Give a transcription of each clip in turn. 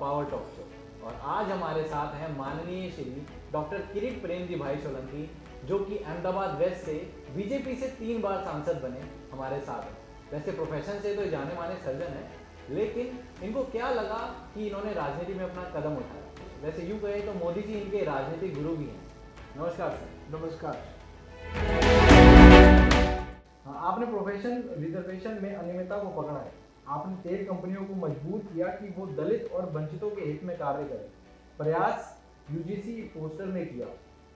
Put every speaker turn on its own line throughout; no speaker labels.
Power talk show. और आज हमारे साथ हैं माननीय श्री डॉक्टर किरीट प्रेम जी भाई सोलंकी जो कि अहमदाबाद वेस्ट से बीजेपी से तीन बार सांसद बने हमारे साथ हैं। वैसे प्रोफेशन से तो जाने माने सर्जन हैं लेकिन इनको क्या लगा कि इन्होंने राजनीति में अपना कदम उठाया? वैसे यूँ कहें तो मोदी जी इनके राजनीतिक गुरु भी हैं। नमस्कार सर।
नमस्कार।
हाँ, आपने प्रोफेशन रिजर्वेशन में अनियमितता को पकड़ा है। आपने तेल कंपनियों को मजबूर किया कि वो दलित और वंचितों के हित में कार्य करें। प्रयास यूजीसी पोस्टर ने किया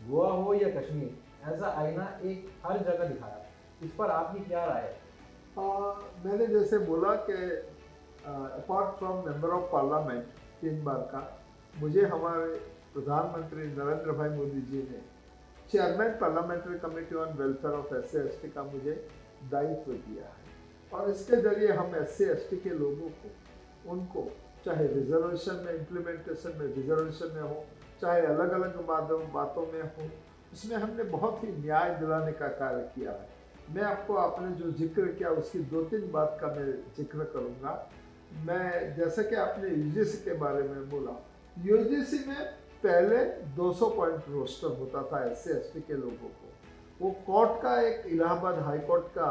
गोवा हो या कश्मीर ऐसा आईना एक हर जगह दिखाया। इस पर आपकी क्या राय है?
आ, मैंने जैसे बोला कि apart from member of parliament तीन बार का मुझे हमारे प्रधानमंत्री नरेंद्र भाई मोदी जी ने chairman parliamentary committee on welfare of S C का मुझे दायित्व दिया है। और इसके ज़रिए हम एस सी के लोगों को, उनको, चाहे रिजर्वेशन में इम्प्लीमेंटेशन में रिजर्वेशन में हो, चाहे अलग अलग माध्यम, बातों में हो, इसमें हमने बहुत ही न्याय दिलाने का कार्य किया है। मैं आपको आपने जो ज़िक्र किया, उसकी दो तीन बात का मैं ज़िक्र करूँगा। मैं, जैसे कि आपने यूजीसी के बारे में बोला यूजीसी में पहले 200 पॉइंट रोस्टर होता था एस सी के लोगों को। वो कोर्ट का एक इलाहाबाद हाई कोर्ट का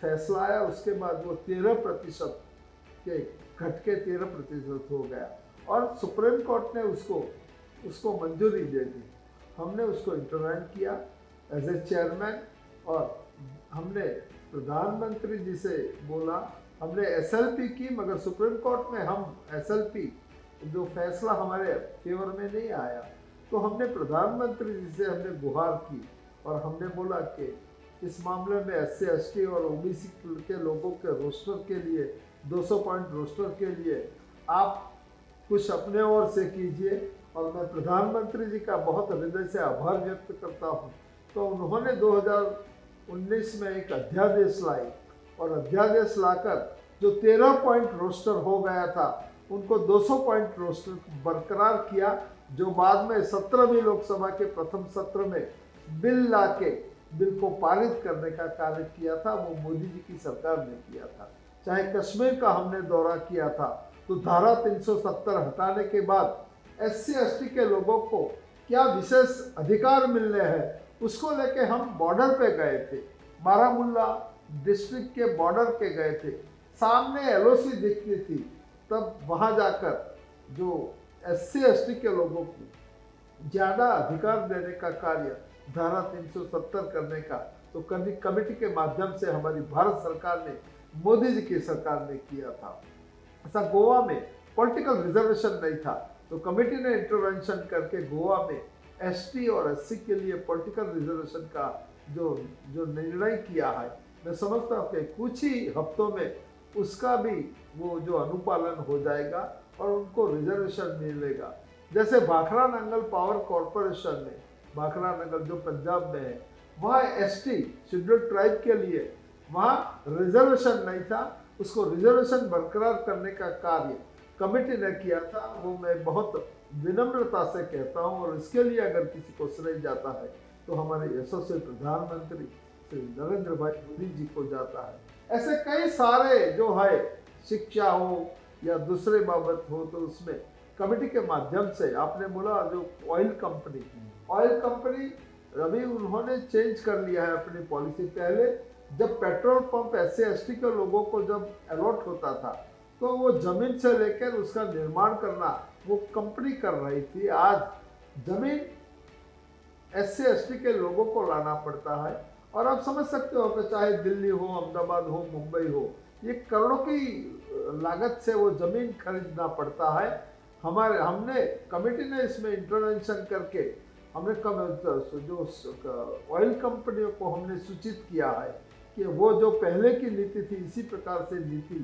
फैसला आया, उसके बाद वो तेरह प्रतिशत के घट के तेरह प्रतिशत हो गया। और सुप्रीम कोर्ट ने उसको उसको मंजूरी दे दी। हमने उसको इंटरवाइन किया एज ए चेयरमैन और हमने प्रधानमंत्री जी से बोला। हमने एसएलपी की, मगर सुप्रीम कोर्ट में हम एसएलपी जो फैसला हमारे फेवर में नहीं आया। तो हमने प्रधानमंत्री जी से हमने गुहार की और हमने बोला कि इस मामले में एस सी और ओबीसी के लोगों के रोस्टर के लिए 200 पॉइंट रोस्टर के लिए आप कुछ अपने ओर से कीजिए। और मैं प्रधानमंत्री जी का बहुत हृदय से आभार व्यक्त करता हूँ। तो उन्होंने 2019 में एक अध्यादेश लाई और अध्यादेश लाकर जो 13 पॉइंट रोस्टर हो गया था, उनको 200 पॉइंट रोस्टर बरकरार किया, जो बाद में सत्रहवीं लोकसभा के प्रथम सत्र में बिल लाके बिल को पारित करने का कार्य किया था, वो मोदी जी की सरकार ने किया था। चाहे कश्मीर का हमने दौरा किया था तो धारा 370 हटाने के बाद एस सी के लोगों को क्या विशेष अधिकार मिलने हैं, उसको लेके हम बॉर्डर पे गए थे। बारामूला डिस्ट्रिक्ट के बॉर्डर पे गए थे। सामने एलओसी दिखती थी, तब वहाँ जाकर जो एस सी के लोगों को ज़्यादा अधिकार देने का कार्य धारा 370 करने का तो कभी कमेटी के माध्यम से हमारी भारत सरकार ने, मोदी जी की सरकार ने किया था। ऐसा गोवा में पॉलिटिकल रिजर्वेशन नहीं था तो कमेटी ने इंटरवेंशन करके गोवा में एसटी और एससी के लिए पॉलिटिकल रिजर्वेशन का जो जो निर्णय किया है, मैं समझता हूँ कि कुछ ही हफ्तों में उसका भी वो जो अनुपालन हो जाएगा और उनको रिजर्वेशन मिलेगा। जैसे भाखड़ा नंगल पावर कॉरपोरेशन में भाखड़ा नंगल जो पंजाब में है, वहाँ एस टी शेड्यूल ट्राइब के लिए, वहाँ रिजर्वेशन नहीं था। उसको रिजर्वेशन बरकरार करने का कार्य कमेटी ने किया था। वो मैं बहुत विनम्रता से कहता हूँ, और इसके लिए अगर किसी को श्रेय जाता है तो हमारे यशस्वी प्रधानमंत्री श्री नरेंद्र भाई मोदी जी को जाता है। ऐसे कई सारे जो है, शिक्षा हो या दूसरे बाबत हो तो उसमें कमेटी के माध्यम से आपने बोला, जो ऑयल कंपनी ऑयल कंपनी अभी उन्होंने चेंज कर लिया है अपनी पॉलिसी पहले जब पेट्रोल पंप एस सी के लोगों को जब अलॉट होता था तो वो ज़मीन से लेकर उसका निर्माण करना वो कंपनी कर रही थी। आज ज़मीन एस सी के लोगों को लाना पड़ता है। और आप समझ सकते हो कि चाहे दिल्ली हो, अहमदाबाद हो, मुंबई हो, ये करोड़ों की लागत से वो ज़मीन खरीदना पड़ता है। हमारे, हमने कमेटी ने इसमें इंटरवेंशन करके हमने कम जो ऑयल कंपनियों को हमने सूचित किया है कि वो जो पहले की नीति थी, इसी प्रकार से नीति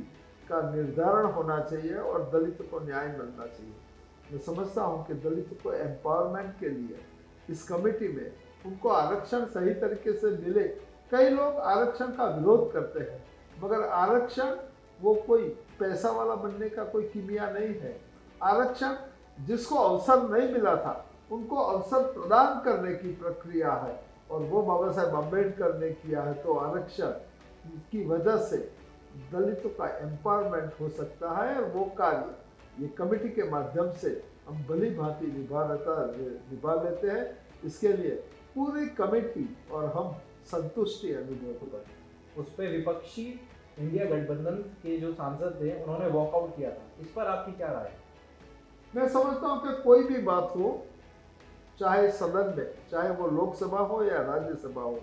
का निर्धारण होना चाहिए और दलित को न्याय मिलना चाहिए। मैं समझता हूँ कि दलित को एम्पावरमेंट के लिए इस कमेटी में उनको आरक्षण सही तरीके से मिले। कई लोग आरक्षण का विरोध करते हैं, मगर आरक्षण वो कोई पैसा वाला बनने का कोई किमिया नहीं है। आरक्षण जिसको अवसर नहीं मिला था उनको अवसर प्रदान करने की प्रक्रिया है। और वो बाबा साहेब अंबेडकर ने किया है तो आरक्षण की वजह से दलितों का एम्पावरमेंट हो सकता है। और वो कार्य ये कमेटी के माध्यम से हम भली भांति निभा रहता निभा लेते हैं। इसके लिए पूरी कमेटी और हम संतुष्टि अनुभव
कर उस पर विपक्षी इंडिया गठबंधन के जो सांसद थे उन्होंने वॉकआउट किया था। इस पर आपकी क्या राय है?
मैं समझता हूँ कि कोई भी बात हो चाहे सदन में, चाहे वो लोकसभा हो या राज्यसभा हो,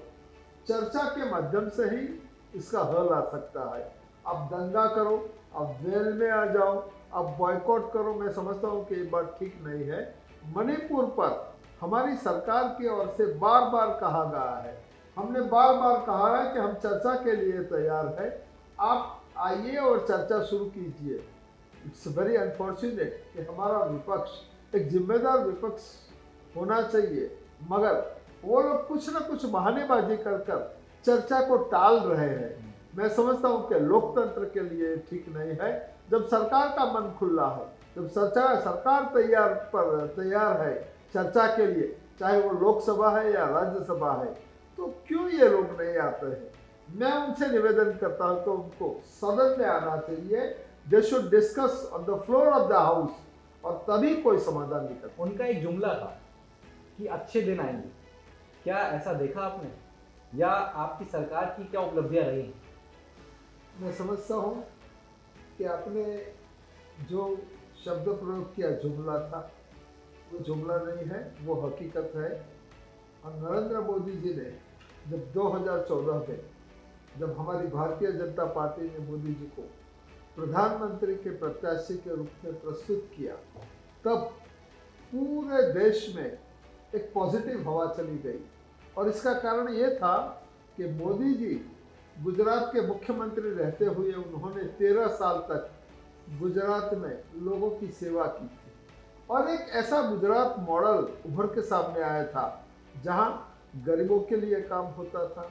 चर्चा के माध्यम से ही इसका हल आ सकता है। अब दंगा करो, अब जेल में आ जाओ, अब बॉयकॉट करो, मैं समझता हूँ कि ये बात ठीक नहीं है। मणिपुर पर हमारी सरकार की ओर से बार बार कहा गया है। हमने बार बार कहा है कि हम चर्चा के लिए तैयार है। आप आइए और चर्चा शुरू कीजिए। इट्स वेरी अनफॉर्चुनेट कि हमारा विपक्ष, एक जिम्मेदार विपक्ष होना चाहिए। मगर वो लोग कुछ ना कुछ बहानेबाजी कर कर चर्चा को टाल रहे हैं। मैं समझता हूँ कि लोकतंत्र के लिए ठीक नहीं है। जब सरकार का मन खुला है, जब सरकार सरकार तैयार पर, तैयार है चर्चा के लिए, चाहे वो लोकसभा है या राज्यसभा है तो क्यों ये लोग नहीं आते हैं? मैं उनसे निवेदन करता हूँ कि उनको सदन में आना चाहिए। They should discuss on the floor of the house और तभी कोई समाधान निकल
उनका एक जुमला था। कि अच्छे दिन आएँगे। क्या ऐसा देखा आपने? या आपकी सरकार की क्या उपलब्धियाँ रही
मैं समझता हूँ कि आपने जो शब्द प्रयोग किया, जुमला था, वो जुमला नहीं है, वो हकीकत है। और नरेंद्र मोदी जी ने जब 2014 में जब हमारी भारतीय जनता पार्टी ने मोदी जी को प्रधानमंत्री के प्रत्याशी के रूप में प्रस्तुत किया, तब पूरे देश में एक पॉजिटिव हवा चली गई। और इसका कारण ये था कि मोदी जी गुजरात के मुख्यमंत्री रहते हुए उन्होंने तेरह साल तक गुजरात में लोगों की सेवा की थी। और एक ऐसा गुजरात मॉडल उभर के सामने आया था, जहाँ गरीबों के लिए काम होता था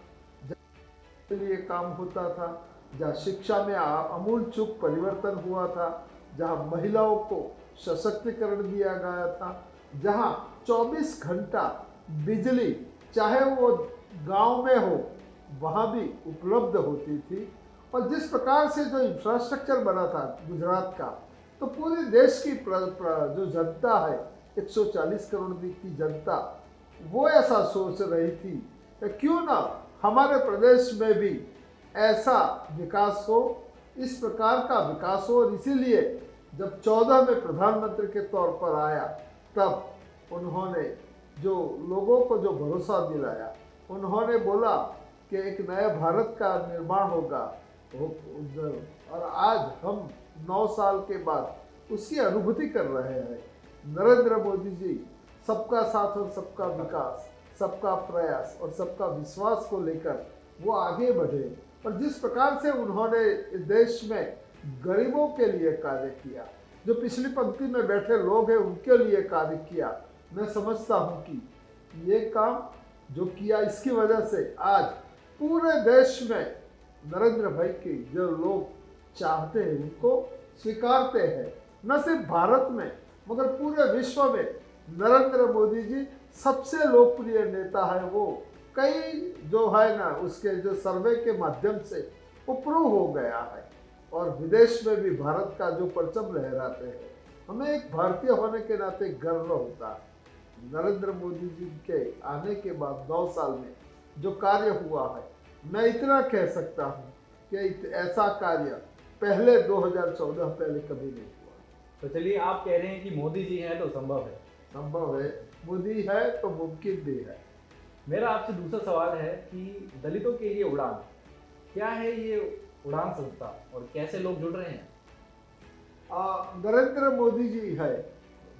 के लिए काम होता था, जहाँ शिक्षा में अमूल चुप परिवर्तन हुआ था, जहाँ महिलाओं को सशक्तिकरण दिया गया था, जहाँ 24 घंटा बिजली चाहे वो गाँव में हो वहाँ भी उपलब्ध होती थी। और जिस प्रकार से जो इंफ्रास्ट्रक्चर बना था गुजरात का तो पूरे देश की प्र, प्र, जो जनता है 140 करोड़ की जनता वो ऐसा सोच रही थी कि क्यों ना हमारे प्रदेश में भी ऐसा विकास हो इस प्रकार का विकास हो। और इसीलिए जब चौदह में प्रधानमंत्री के तौर पर आया तब उन्होंने जो लोगों को जो भरोसा दिलाया, उन्होंने बोला कि एक नया भारत का निर्माण होगा। और आज हम नौ साल के बाद उसकी अनुभूति कर रहे हैं। नरेंद्र मोदी जी, सबका साथ और सबका विकास, सबका प्रयास और सबका विश्वास को लेकर वो आगे बढ़े। और जिस प्रकार से उन्होंने देश में गरीबों के लिए कार्य किया, जो पिछली पंक्ति में बैठे लोग हैं, उनके लिए कार्य किया मैं समझता हूँ कि ये काम जो किया इसकी वजह से आज पूरे देश में नरेंद्र भाई के जो लोग चाहते हैं, उनको स्वीकारते हैं। न सिर्फ़ भारत में, मगर पूरे विश्व में नरेंद्र मोदी जी सबसे लोकप्रिय नेता है वो। कई जो है ना, उसके जो सर्वे के माध्यम से वो प्रूव हो गया है और विदेश में भी भारत का जो परचम लहराते हैं। हमें एक भारतीय होने के नाते गर्व होता है। नरेंद्र मोदी जी के आने के बाद नौ साल में जो कार्य हुआ है मैं इतना कह सकता हूँ कि ऐसा कार्य पहले 2014 पहले कभी नहीं हुआ।
तो चलिए आप कह रहे हैं कि मोदी जी हैं तो संभव है।
संभव है। मोदी है तो मुमकिन भी है।
मेरा आपसे दूसरा सवाल है कि दलितों के लिए उड़ान क्या है ये उड़ान संस्था और कैसे लोग जुड़ रहे हैं?
नरेंद्र मोदी जी है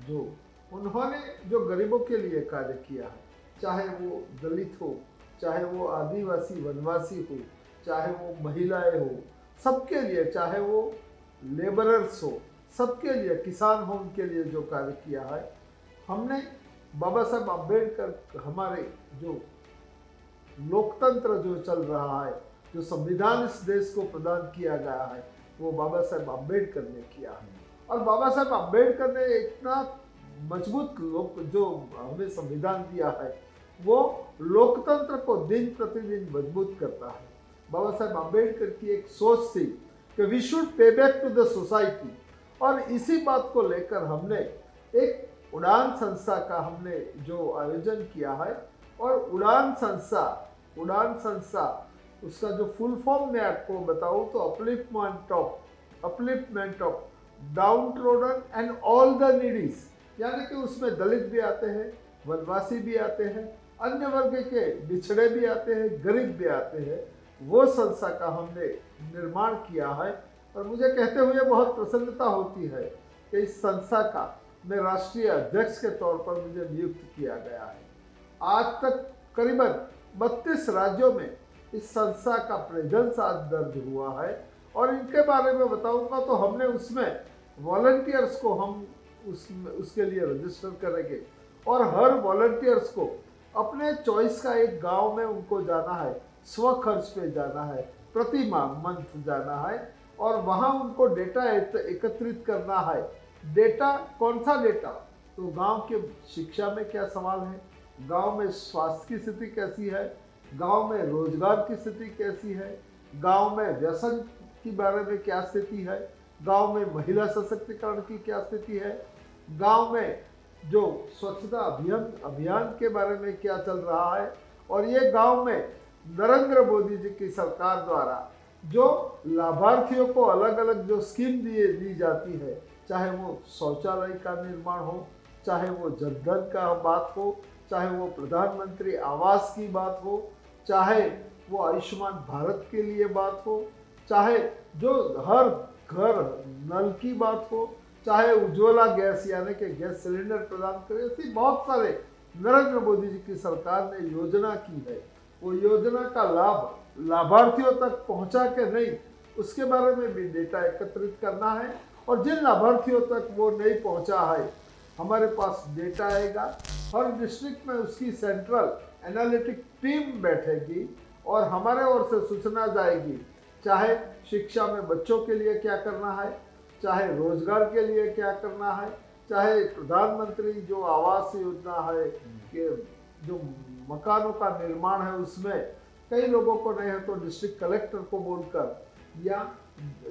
जो उन्होंने जो गरीबों के लिए कार्य किया है चाहे वो दलित हो, चाहे वो आदिवासी, वनवासी हो, चाहे वो महिलाएँ हो, सबके लिए, चाहे वो लेबरर्स हो, सबके लिए, किसान हो, उनके लिए जो कार्य किया है, हमने बाबा साहब अंबेडकर हमारे जो लोकतंत्र जो चल रहा है, जो संविधान इस देश को प्रदान किया गया है, वो बाबा साहेब अंबेडकर ने किया है। और बाबा साहेब अंबेडकर ने इतना मज़बूत लोक जो हमें संविधान दिया है, वो लोकतंत्र को दिन प्रतिदिन मज़बूत करता है। बाबा साहेब अंबेडकर की एक सोच थी कि we should pay back to the society और इसी बात को लेकर हमने एक उड़ान संस्था का हमने जो आयोजन किया है, और उड़ान संस्था उड़ान संस्था, उसका जो फुल फॉर्म मैं आपको बताऊँ तो upliftment of upliftment of downtrodden and all the needies यानी कि उसमें दलित भी आते हैं, वनवासी भी आते हैं, अन्य वर्ग के बिछड़े भी आते हैं, गरीब भी आते हैं। वो संस्था का हमने निर्माण किया है और मुझे कहते हुए बहुत प्रसन्नता होती है कि इस संस्था का मैं राष्ट्रीय अध्यक्ष के तौर पर मुझे नियुक्त किया गया है। आज तक करीबन बत्तीस राज्यों में इस संस्था का प्रेजेंस आज दर्ज हुआ है और इनके बारे में बताऊँगा तो हमने उसमें वॉलंटियर्स को हम उस उसके लिए रजिस्टर करेंगे। और हर वॉलंटियर्स को अपने चॉइस का एक गाँव में उनको जाना है स्व खर्च पे जाना है प्रति माह मंथ जाना है, और वहाँ उनको डेटा एकत्रित करना है। डेटा कौन सा डेटा तो गाँव के शिक्षा में क्या सवाल है? गाँव में स्वास्थ्य की स्थिति कैसी है? गाँव में रोज़गार की स्थिति कैसी है? गाँव में व्यसन के बारे में क्या स्थिति है? गाँव में महिला सशक्तिकरण की क्या स्थिति है? गाँव में जो स्वच्छता अभियान अभियान के बारे में क्या चल रहा है? और ये गाँव में नरेंद्र मोदी जी की सरकार द्वारा जो लाभार्थियों को अलग अलग जो स्कीम दिए, दी जाती है, चाहे वो शौचालय का निर्माण हो, चाहे वो जनधन का बात हो, चाहे वो प्रधानमंत्री आवास की बात हो, चाहे वो आयुष्मान भारत के लिए बात हो, चाहे जो हर घर, नल की बात हो, चाहे उज्ज्वला गैस, यानी कि गैस सिलेंडर प्रदान करे, ऐसी बहुत सारे नरेंद्र मोदी जी की सरकार ने योजना की है। वो योजना का लाभ लाभार्थियों तक पहुँचा के नहीं, उसके बारे में भी डेटा एकत्रित करना है। और जिन लाभार्थियों तक वो नहीं पहुँचा है, हमारे पास डेटा आएगा। हर डिस्ट्रिक्ट में उसकी सेंट्रल एनालिटिक टीम बैठेगी और हमारे ओर से सूचना जाएगी चाहे शिक्षा में बच्चों के लिए क्या करना है, चाहे रोज़गार के लिए क्या करना है, चाहे प्रधानमंत्री जो आवास योजना है कि जो मकानों का निर्माण है उसमें कई लोगों को नहीं है तो डिस्ट्रिक्ट कलेक्टर को बोलकर या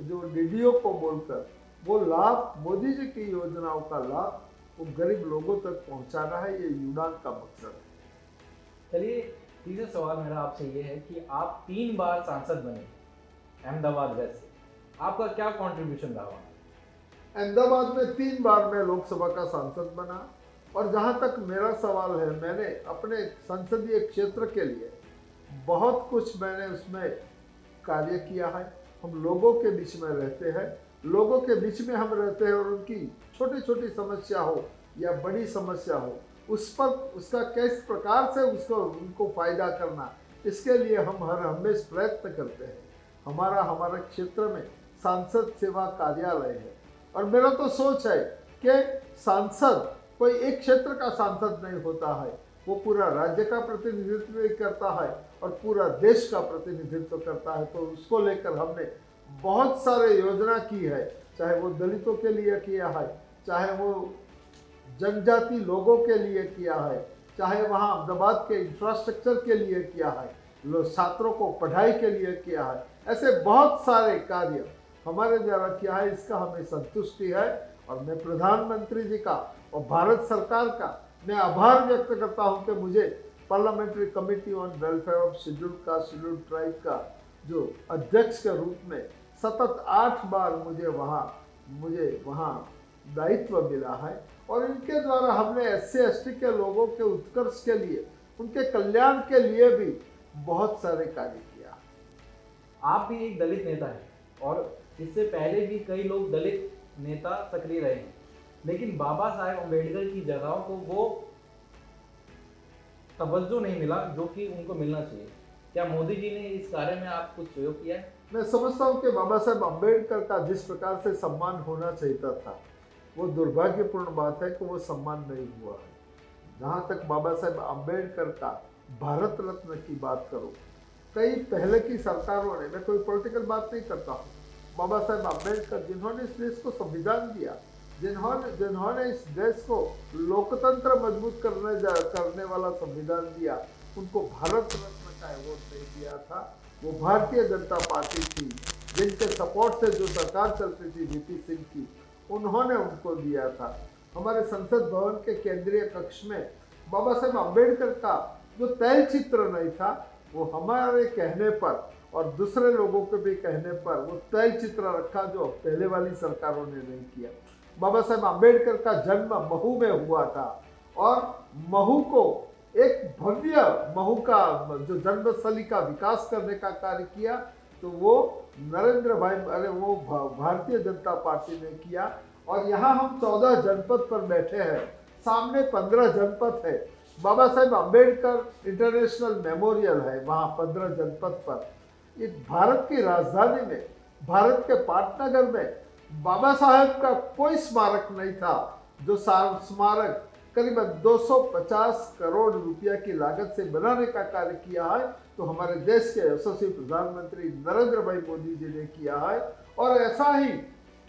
जो डीडीओ को बोलकर वो लाभ मोदी जी की योजनाओं का लाभ वो गरीब लोगों तक पहुंचाना है, ये यूनान का मकसद है।
चलिए तीसरा सवाल मेरा आपसे ये है कि आप तीन बार सांसद बने। अहमदाबाद वेस्ट। से आपका क्या कंट्रीब्यूशन रहा?
अहमदाबाद में तीन बार मैं लोकसभा का सांसद बना और जहाँ तक मेरा सवाल है, मैंने अपने संसदीय क्षेत्र के लिए बहुत कुछ मैंने उसमें कार्य किया है। हम लोगों के बीच में रहते हैं। लोगों के बीच में हम रहते हैं और उनकी छोटी छोटी समस्या हो या बड़ी समस्या हो, उस पर उसका किस प्रकार से उसको उनको फ़ायदा करना, इसके लिए हम हर हमेश प्रयत्न करते हैं। हमारा, हमारे क्षेत्र में सांसद सेवा कार्यालय है। और मेरा तो सोच है कि सांसद, कोई एक क्षेत्र का सांसद नहीं होता है, वो पूरा राज्य का प्रतिनिधित्व करता है और पूरा देश का प्रतिनिधित्व करता है। तो उसको लेकर हमने बहुत सारे योजना की है, चाहे वो दलितों के लिए किया है, चाहे वो जनजाति लोगों के लिए किया है, चाहे वहाँ अहमदाबाद के इंफ्रास्ट्रक्चर के लिए किया है छात्रों को पढ़ाई के लिए किया है। ऐसे बहुत सारे कार्य हमारे द्वारा किया है, इसका हमें संतुष्टि है। और मैं प्रधानमंत्री जी का और भारत सरकार का मैं आभार व्यक्त करता हूँ कि मुझे parliamentary committee on welfare of schedule का शेड्यूल ट्राइब का जो अध्यक्ष के रूप में सतत आठ बार मुझे वहाँ मुझे वहाँ दायित्व मिला है। और इनके द्वारा हमने एस सी के लोगों के उत्कर्ष के लिए, उनके कल्याण के लिए भी बहुत सारे कार्य
आप भी एक दलित नेता हैं और इससे पहले भी कई लोग दलित नेता सक्रिय रहे हैं। लेकिन बाबा साहेब अंबेडकर की जगहों को वो तवज्जो नहीं मिला जो कि उनको मिलना चाहिए। क्या मोदी जी ने इस कार्य में आप कुछ सहयोग किया है?
मैं समझता हूँ कि बाबा साहेब अंबेडकर का जिस प्रकार से सम्मान होना चाहता था, वो दुर्भाग्यपूर्ण बात है कि वो सम्मान नहीं हुआ है। जहाँ तक बाबा साहेब अंबेडकर का भारत रत्न की बात करो कई पहले की सरकारों ने, मैं कोई पॉलिटिकल बात नहीं करता हूँ। बाबा साहेब अंबेडकर जिन्होंने इस देश को संविधान दिया, जिन्होंने जिन्होंने इस देश को लोकतंत्र मज़बूत करने करने वाला संविधान दिया, उनको भारत रत्न का अवार्ड नहीं दिया था। वो भारतीय जनता पार्टी थी, जिनके सपोर्ट से जो सरकार चलती थी वीपी सिंह की, उन्होंने उनको दिया था। हमारे संसद भवन के केंद्रीय कक्ष में बाबा साहेब अंबेडकर का जो तैल चित्र नहीं था वो हमारे कहने पर और दूसरे लोगों के भी कहने पर वो तैल चित्र रखा जो पहले वाली सरकारों ने नहीं किया। बाबा साहेब अंबेडकर का जन्म महू में हुआ था और महू को एक भव्य महू का जो जन्मस्थली का विकास करने का कार्य किया तो वो नरेंद्र भाई, अरे वो भारतीय जनता पार्टी ने किया। और यहाँ हम चौदह जनपद पर बैठे हैं। सामने पंद्रह जनपद है। बाबा साहेब अंबेडकर इंटरनेशनल मेमोरियल है, वहाँ पंद्रह जनपद पर। इस भारत की राजधानी में, भारत के पाटनगर में, बाबा साहेब का कोई स्मारक नहीं था, जो स्मारक करीबन 250 करोड़ रुपया की लागत से बनाने का कार्य किया है तो हमारे देश के यशस्वी प्रधानमंत्री नरेंद्र भाई मोदी जी ने किया है। और ऐसा ही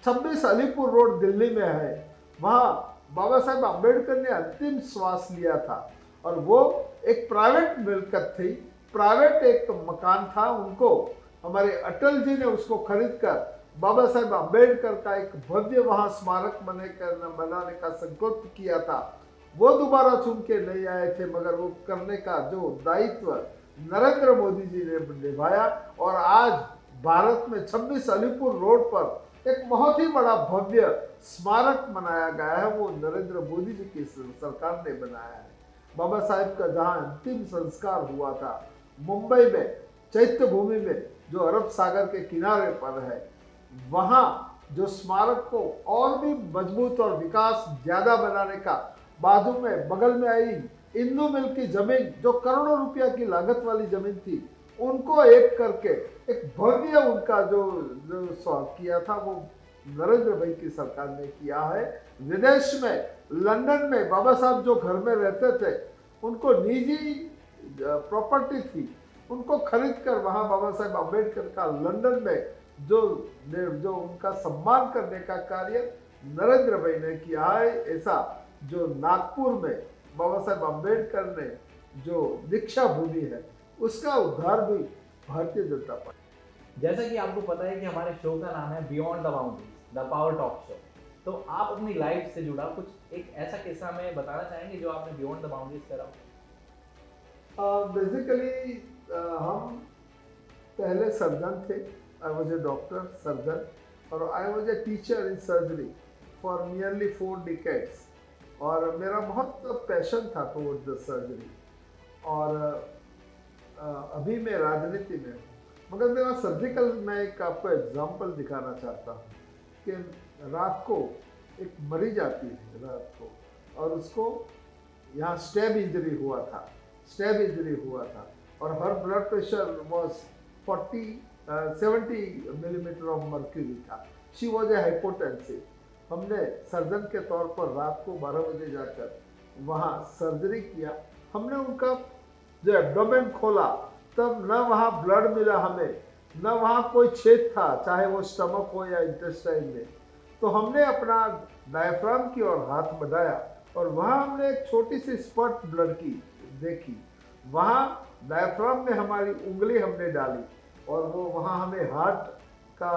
26 अलीपुर रोड दिल्ली में है, वहाँ बाबा साहेब अंबेडकर ने अंतिम श्वास लिया था। और वो एक प्राइवेट मिलकत थी। प्राइवेट एक तो मकान था, उनको हमारे अटल जी ने उसको खरीद कर बाबा साहेब अंबेडकर का एक भव्य वहाँ स्मारक बने कर बनाने का संकल्प किया था। वो दोबारा चुन के नहीं आए थे, मगर वो करने का जो दायित्व नरेंद्र मोदी जी ने निभाया और आज भारत में 26 अलीपुर रोड पर एक बहुत ही बड़ा भव्य स्मारक बनाया गया है, वो नरेंद्र मोदी जी की सरकार ने बनाया है। बाबा साहेब का जहाँ अंतिम संस्कार हुआ था, मुंबई में चैत्य भूमि में, जो अरब सागर के किनारे पर है, वहाँ जो स्मारक को और भी मज़बूत और विकास ज़्यादा बनाने का बाजू में बगल में आई इंदू मिल की ज़मीन, जो करोड़ों रुपया की लागत वाली ज़मीन थी, उनको एक करके एक भव्य उनका जो जो किया था, वो नरेंद्र भाई की सरकार ने किया है। विदेश में, लंदन में बाबा साहब जो घर में रहते थे, उनको निजी प्रॉपर्टी थी, उनको खरीद कर वहाँ बाबा साहेब अंबेडकर का लंदन में जो जो उनका सम्मान करने का कार्य नरेंद्र भाई ने किया है, ऐसा जो नागपुर में बाबा साहेब अंबेडकर ने जो दीक्षा भूमि है, उसका उद्धार भी भारतीय जनता पार्टी
जैसा कि आपको पता है कि हमारे शो का नाम है beyond the boundaries the power talk show तो आप अपनी लाइफ से जुड़ा कुछ एक ऐसा किस्सा में बताना चाहेंगे जो आपने बियॉन्ड द बाउंड्रीज करा
बेसिकली uh, uh, हम पहले सर्जन थे। I was a doctor surgeon और I was a teacher in surgery for nearly four decades और मेरा बहुत पैशन था टूवर्ड द सर्जरी और uh, अभी मैं राजनीति में मगर मेरा सर्जिकल मैं एक आपको एग्ज़ाम्पल दिखाना चाहता हूँ। कि रात को एक मरीज़ आती है, रात को। और उसको यहाँ स्टेब इंजरी हुआ था, स्टेब इंजरी हुआ था। और her blood pressure was forty seventy millimetre of mercury था। शी वॉज़ ए हाइपोटेंसिव हमने सर्जन के तौर पर रात को बारह बजे जाकर वहाँ सर्जरी किया। हमने उनका जो एब्डोमेन खोला, तब न वहाँ ब्लड मिला हमें। न वहाँ कोई छेद था, चाहे वो स्टमक हो या इंटेस्टाइन में। तो हमने अपना डायफ्राम की ओर हाथ बढ़ाया और वहाँ हमने एक छोटी सी स्पॉट ब्लड की, देखी। वहाँ डायफ्राम में हमारी उंगली हमने डाली और वो वहाँ हमें हार्ट का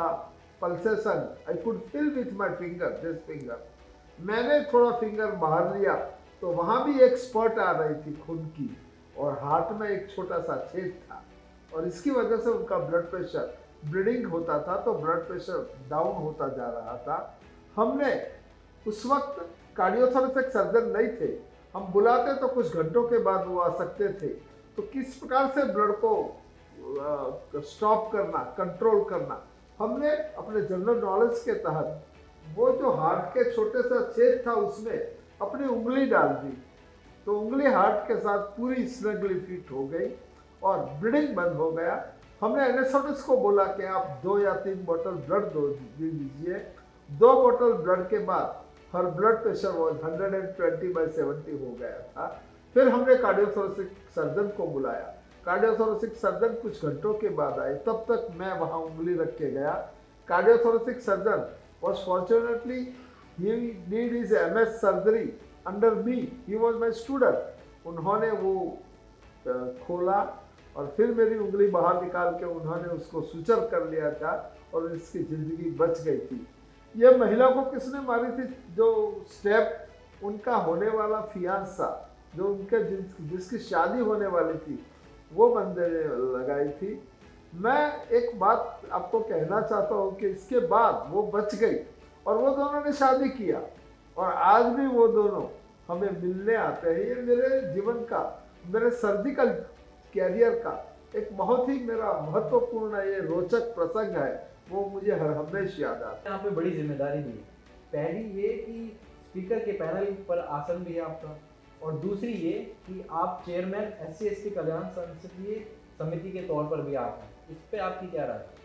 pulsation I could feel with my finger this finger मैंने थोड़ा फिंगर बाहर लिया तो वहाँ भी एक स्पॉट आ रही थी खून की और हार्ट में एक छोटा सा छेद था। और इसकी वजह से उनका ब्लड प्रेशर ब्लीडिंग होता था तो ब्लड प्रेशर डाउन होता जा रहा था। हमने उस वक्त कार्डियोथोरेसिक सर्जन नहीं थे। हम बुलाते तो कुछ घंटों के बाद वो आ सकते थे। तो किस प्रकार से ब्लड को स्टॉप करना कंट्रोल करना, हमने अपने जनरल नॉलेज के तहत वो जो हार्ट के छोटे सा छेद था उसमें अपनी उंगली डाल दी। तो उंगली हार्ट के साथ पूरी स्नगली फिट हो गई। और ब्लीडिंग बंद हो गया। हमने एनेस्थेटिस्ट को बोला कि आप दो या तीन बोतल ब्लड दो दे दीजिए। दो बोतल ब्लड के बाद her blood pressure was 120 by 70 हो गया था। फिर हमने कार्डियोथोरेसिक सर्जन को बुलाया। कार्डियोथोरेसिक सर्जन कुछ घंटों के बाद आए। तब तक मैं वहाँ उंगली रख के गया। Cardiothoracic surgeon was fortunately he need is M S surgery under me he was my student उन्होंने वो खोला। और फिर मेरी उंगली बाहर निकाल के उन्होंने उसको सुचर कर लिया था और इसकी ज़िंदगी बच गई थी। ये महिला को किसने मारी थी? जो स्टेप उनका होने वाला फियांसा जो उनके जिस, जिसकी शादी होने वाली थी वो बंदे ने लगाई थी। मैं एक बात आपको कहना चाहता हूँ कि इसके बाद वो बच गई और वो दोनों ने शादी किया और आज भी वो दोनों हमें मिलने आते हैं। ये मेरे जीवन का मेरे सर्जिकल कैरियर का एक बहुत ही मेरा महत्वपूर्ण ये रोचक प्रसंग है वो मुझे हर हमेश याद आता है।
यहाँ पे बड़ी ज़िम्मेदारी भी है पहली ये कि स्पीकर के पैनल पर आसन भी है आपका और दूसरी ये कि आप चेयरमैन एस सी कल्याण संसदीय समिति के तौर पर भी आप हैं। इस पर आपकी क्या राय है?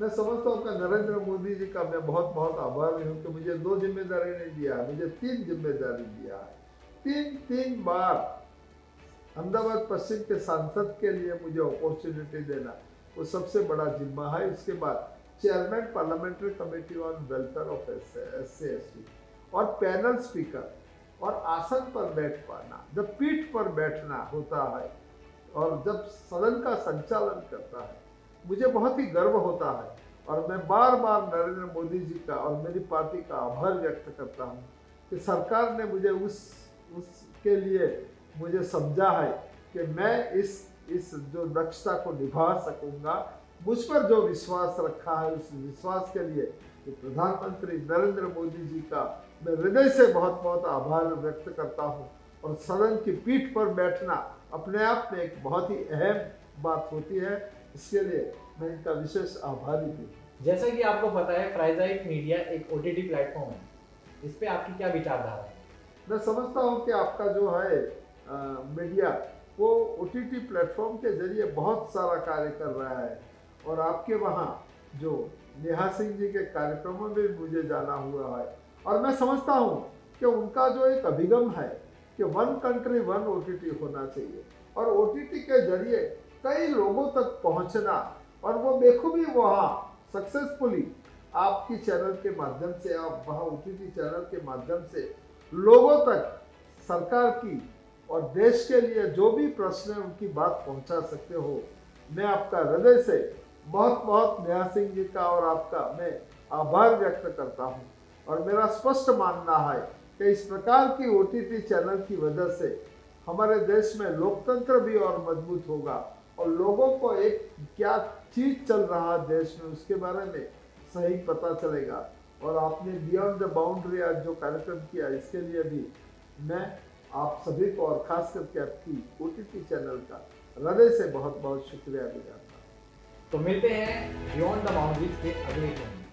मैं समझता हूँ कि नरेंद्र मोदी जी का मैं बहुत बहुत आभारी हूँ कि मुझे दो ज़िम्मेदारी नहीं दिया मुझे तीन ज़िम्मेदारी दिया तीन तीन बार अहमदाबाद पश्चिम के सांसद के लिए मुझे अपॉर्चुनिटी देना, वो सबसे बड़ा जिम्मा है। इसके बाद chairman parliamentary committee on welfare of S C और पैनल स्पीकर और आसन पर बैठ पाना, जब पीठ पर बैठना होता है, और जब सदन का संचालन करता है, मुझे बहुत ही गर्व होता है। और मैं बार बार नरेंद्र मोदी जी का और मेरी पार्टी का आभार व्यक्त करता हूँ कि सरकार ने मुझे उस उसके लिए मुझे समझा है कि मैं इस इस जो दक्षता को निभा सकूँगा मुझ पर जो विश्वास रखा है उस विश्वास के लिए कि प्रधानमंत्री नरेंद्र मोदी जी का मैं हृदय से बहुत बहुत आभार व्यक्त करता हूँ और सदन की पीठ पर बैठना अपने आप में एक बहुत ही अहम बात होती है। इसके लिए मैं इनका विशेष आभारी हूँ।
जैसा कि आपको पता है फ्राइजाइट मीडिया एक ओ प्लेटफॉर्म है। इस पर आपकी क्या विचारधारा है?
मैं समझता हूँ कि आपका जो है मीडिया वो ओ टी प्लेटफॉर्म के ज़रिए बहुत सारा कार्य कर रहा है। और आपके वहाँ जो नेहा सिंह जी के कार्यक्रमों में मुझे जाना हुआ है। और मैं समझता हूँ कि उनका जो एक अभिगम है कि वन कंट्री वन ओटीटी होना चाहिए। और ओटीटी के ज़रिए कई लोगों तक पहुँचना और वो बेखूबी वहाँ सक्सेसफुली आपकी चैनल के माध्यम से, आप वहाँ ओ चैनल के माध्यम से लोगों तक सरकार की और देश के लिए जो भी प्रश्न है, उनकी बात पहुँचा सकते हो। मैं आपका हृदय से बहुत बहुत नेहा सिंह जी का और आपका मैं आभार व्यक्त करता हूँ। और मेरा स्पष्ट मानना है कि इस प्रकार की ओ चैनल की वजह से हमारे देश में लोकतंत्र भी और मज़बूत होगा और लोगों को एक क्या चीज़ चल रहा देश में, उसके बारे में सही पता चलेगा। और आपने बियॉन्ड द बाउंड्री आज जो कार्यक्रम किया, इसके लिए भी मैं आप सभी को और खास करके आपकी ओ चैनल का हृदय से बहुत बहुत शुक्रिया गुजारता
तो मिलते हैं बियॉन्ड द बाउंड्रीज के अगले क्रम